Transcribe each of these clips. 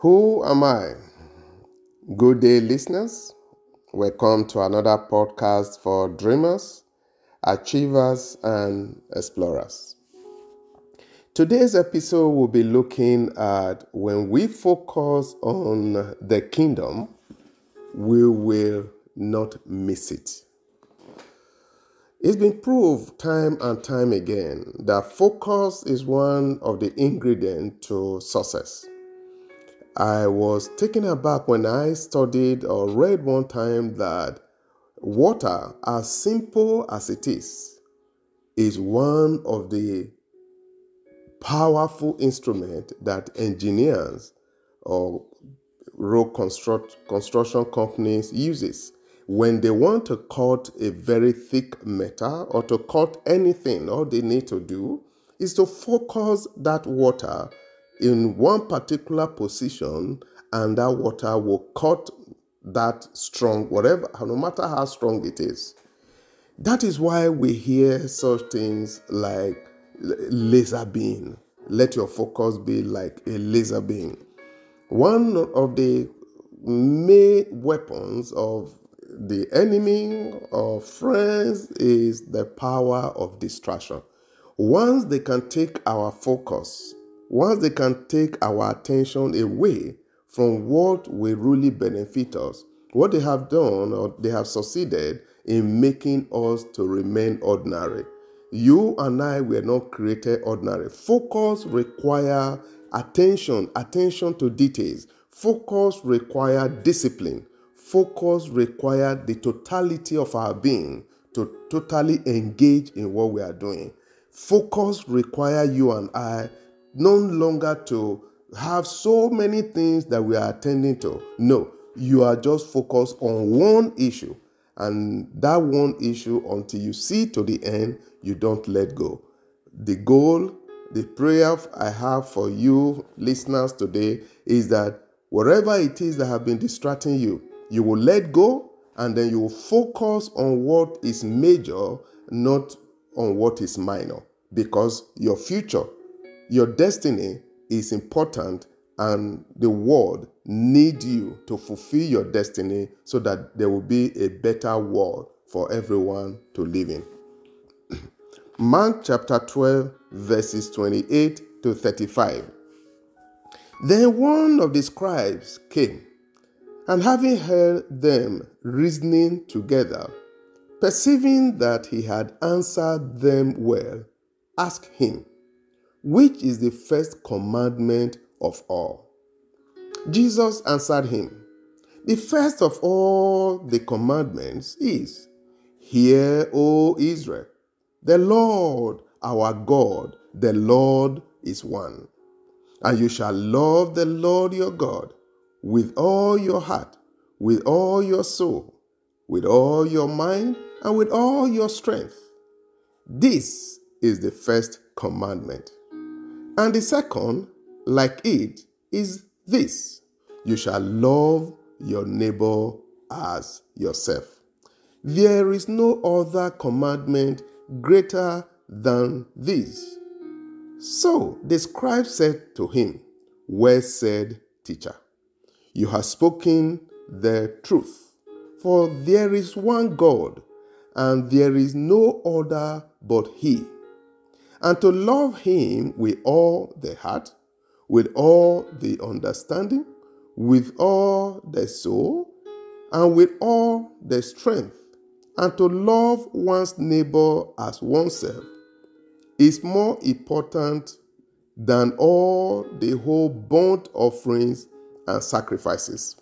Who am I? Good day, listeners. Welcome to another podcast for dreamers, achievers, and explorers. Today's episode will be looking at when we focus on the kingdom, we will not miss it. It's been proved time and time again that focus is one of the ingredients to success. I was taken aback when I studied or read one time that water, as simple as it is, is one of the powerful instruments that engineers or road construct, construction companies uses when they want to cut a very thick metal or to cut anything. All they need to do is to focus that water in one particular position and that water will cut that strong, whatever, no matter how strong it is. That is why we hear such things like laser beam. Let your focus be like a laser beam. One of the main weapons of the enemy or friends is the power of distraction. Once they can take our focus once they can take our attention away from what will really benefit us, what they have done or they have succeeded in making us to remain ordinary. You and I were not created ordinary. Focus require attention, attention to details. Focus require discipline. Focus require the totality of our being to totally engage in what we are doing. Focus require you and I no longer to have so many things that we are attending to. No, you are just focused on one issue. And that one issue, until you see to the end, you don't let go. The goal, the prayer I have for you listeners today is that whatever it is that have been distracting you, you will let go and then you will focus on what is major, not on what is minor. Because your future your destiny is important and the world need you to fulfill your destiny so that there will be a better world for everyone to live in. Mark chapter 12 verses 28 to 35. Then one of the scribes came and having heard them reasoning together, perceiving that he had answered them well, asked him, which is the first commandment of all? Jesus answered him, The first of all the commandments is, Hear, O Israel, the Lord our God, the Lord is one. And you shall love the Lord your God with all your heart, with all your soul, with all your mind, and with all your strength. This is the first commandment. And the second, like it, is this you shall love your neighbor as yourself. There is no other commandment greater than this. So the scribe said to him, Well said, teacher. You have spoken the truth. For there is one God, and there is no other but He and to love Him with all the heart, with all the understanding, with all the soul, and with all the strength, and to love one's neighbor as oneself is more important than all the whole burnt offerings and sacrifices.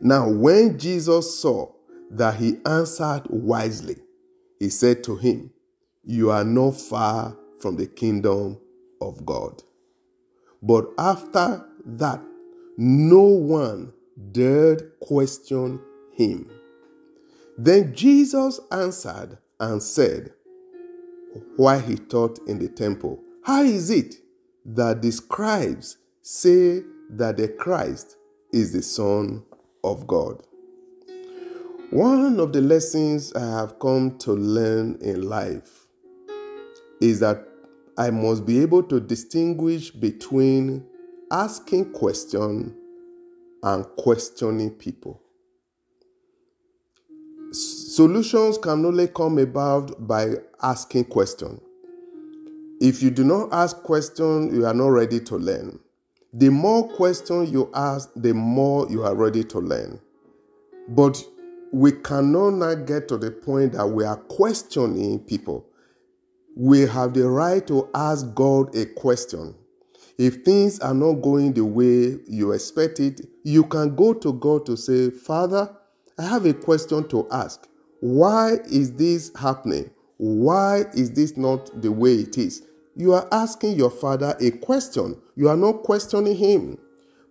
Now, when Jesus saw that he answered wisely, he said to him, you are not far from the kingdom of God. But after that, no one dared question him. Then Jesus answered and said, while he taught in the temple, How is it that the scribes say that the Christ is the Son of God? One of the lessons I have come to learn in life is that I must be able to distinguish between asking question and questioning people. Solutions can only come about by asking question. If you do not ask question, you are not ready to learn. The more question you ask, the more you are ready to learn. But we cannot now get to the point that we are questioning people. We have the right to ask God a question. If things are not going the way you expect it, you can go to God to say, Father, I have a question to ask. Why is this happening? Why is this not the way it is? You are asking your father a question. You are not questioning him.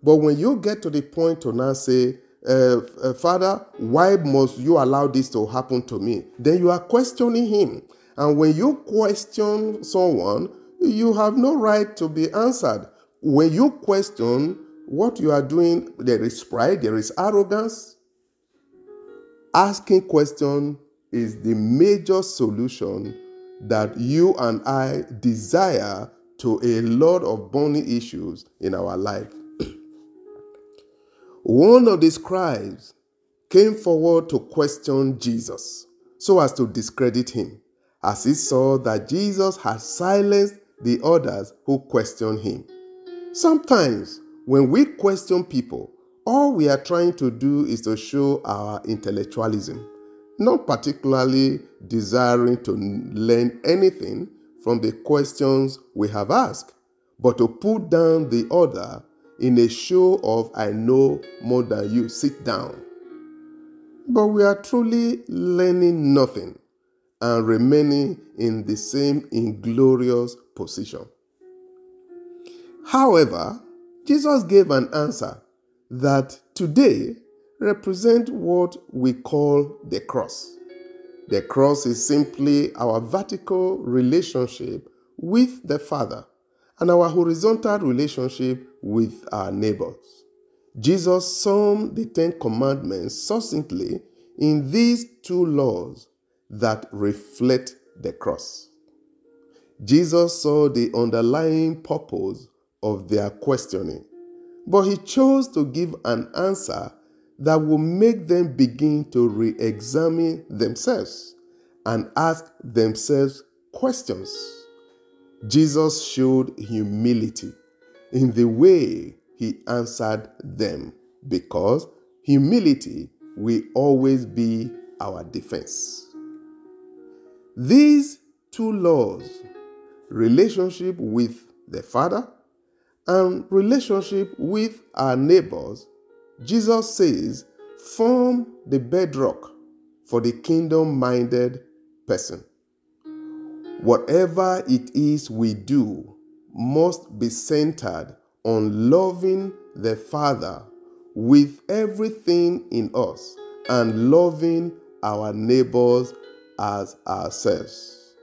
But when you get to the point to now say, uh, uh, Father, why must you allow this to happen to me? Then you are questioning him. And when you question someone, you have no right to be answered. When you question what you are doing, there is pride, there is arrogance. Asking question is the major solution that you and I desire to a lot of burning issues in our life. One of the scribes came forward to question Jesus so as to discredit him, as he saw that Jesus had silenced the others who questioned him. Sometimes, when we question people, all we are trying to do is to show our intellectualism not particularly desiring to learn anything from the questions we have asked, but to put down the other in a show of I know more than you, sit down. But we are truly learning nothing and remaining in the same inglorious position. However, Jesus gave an answer that today represent what we call the cross. The cross is simply our vertical relationship with the Father and our horizontal relationship with our neighbors. Jesus summed the Ten Commandments succinctly in these two laws that reflect the cross. Jesus saw the underlying purpose of their questioning, but he chose to give an answer that will make them begin to re examine themselves and ask themselves questions. Jesus showed humility in the way he answered them because humility will always be our defense. These two laws, relationship with the Father and relationship with our neighbors, Jesus says, form the bedrock for the kingdom minded person. Whatever it is we do must be centered on loving the Father with everything in us and loving our neighbors as ourselves.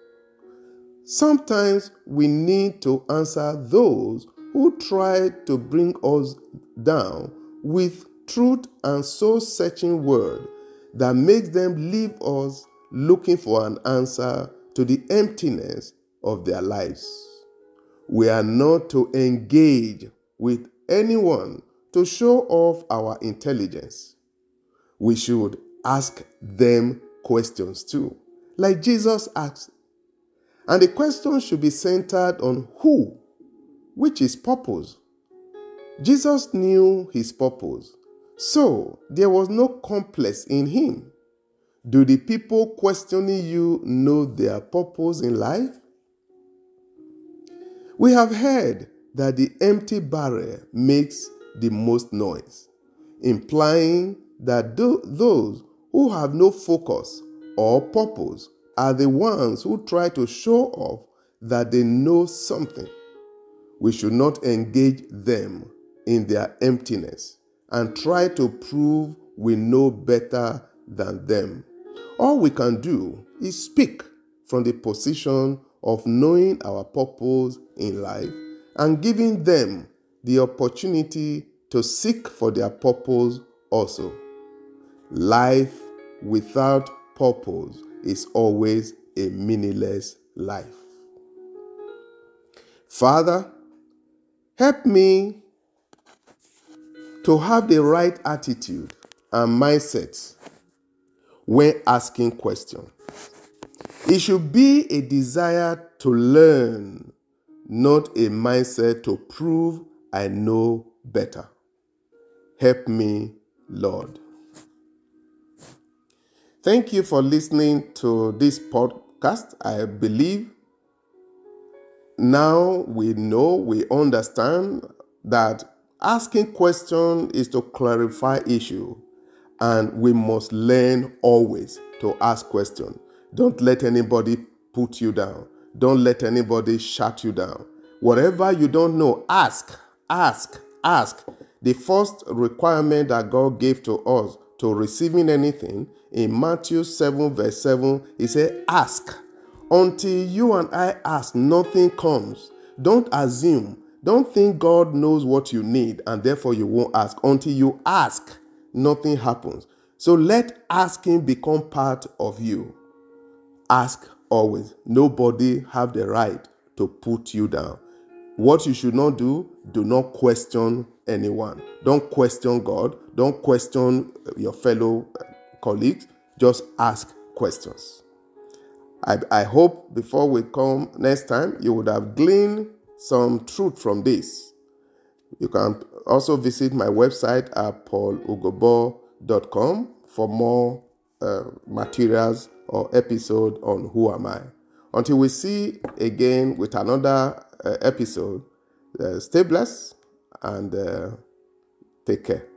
Sometimes we need to answer those who try to bring us down with truth and soul searching word that makes them leave us looking for an answer to the emptiness of their lives. We are not to engage with anyone to show off our intelligence. We should ask them questions too, like Jesus asked. And the question should be centered on who, which is purpose, Jesus knew his purpose, so there was no complex in him. Do the people questioning you know their purpose in life? We have heard that the empty barrel makes the most noise, implying that those who have no focus or purpose are the ones who try to show off that they know something. We should not engage them in their emptiness and try to prove we know better than them. All we can do is speak from the position of knowing our purpose in life and giving them the opportunity to seek for their purpose also. Life without purpose is always a meaningless life. Father, help me to have the right attitude and mindset when asking questions. It should be a desire to learn, not a mindset to prove I know better. Help me, Lord. Thank you for listening to this podcast. I believe now we know, we understand that asking questions is to clarify issue and we must learn always to ask questions. Don't let anybody put you down. Don't let anybody shut you down. Whatever you don't know, ask, ask, ask. The first requirement that God gave to us to receiving anything in Matthew 7, verse 7, he said, Ask. Until you and I ask, nothing comes. Don't assume. Don't think God knows what you need and therefore you won't ask. Until you ask, nothing happens. So let asking become part of you. Ask always. Nobody have the right to put you down. What you should not do, do not question anyone. Don't question God. Don't question your fellow colleagues. Just ask questions. I, I hope before we come next time, you would have gleaned some truth from this. You can also visit my website at paulugobo.com for more uh, materials or episode on Who Am I. Until we see again with another uh, episode, uh, stay blessed and uh, take care.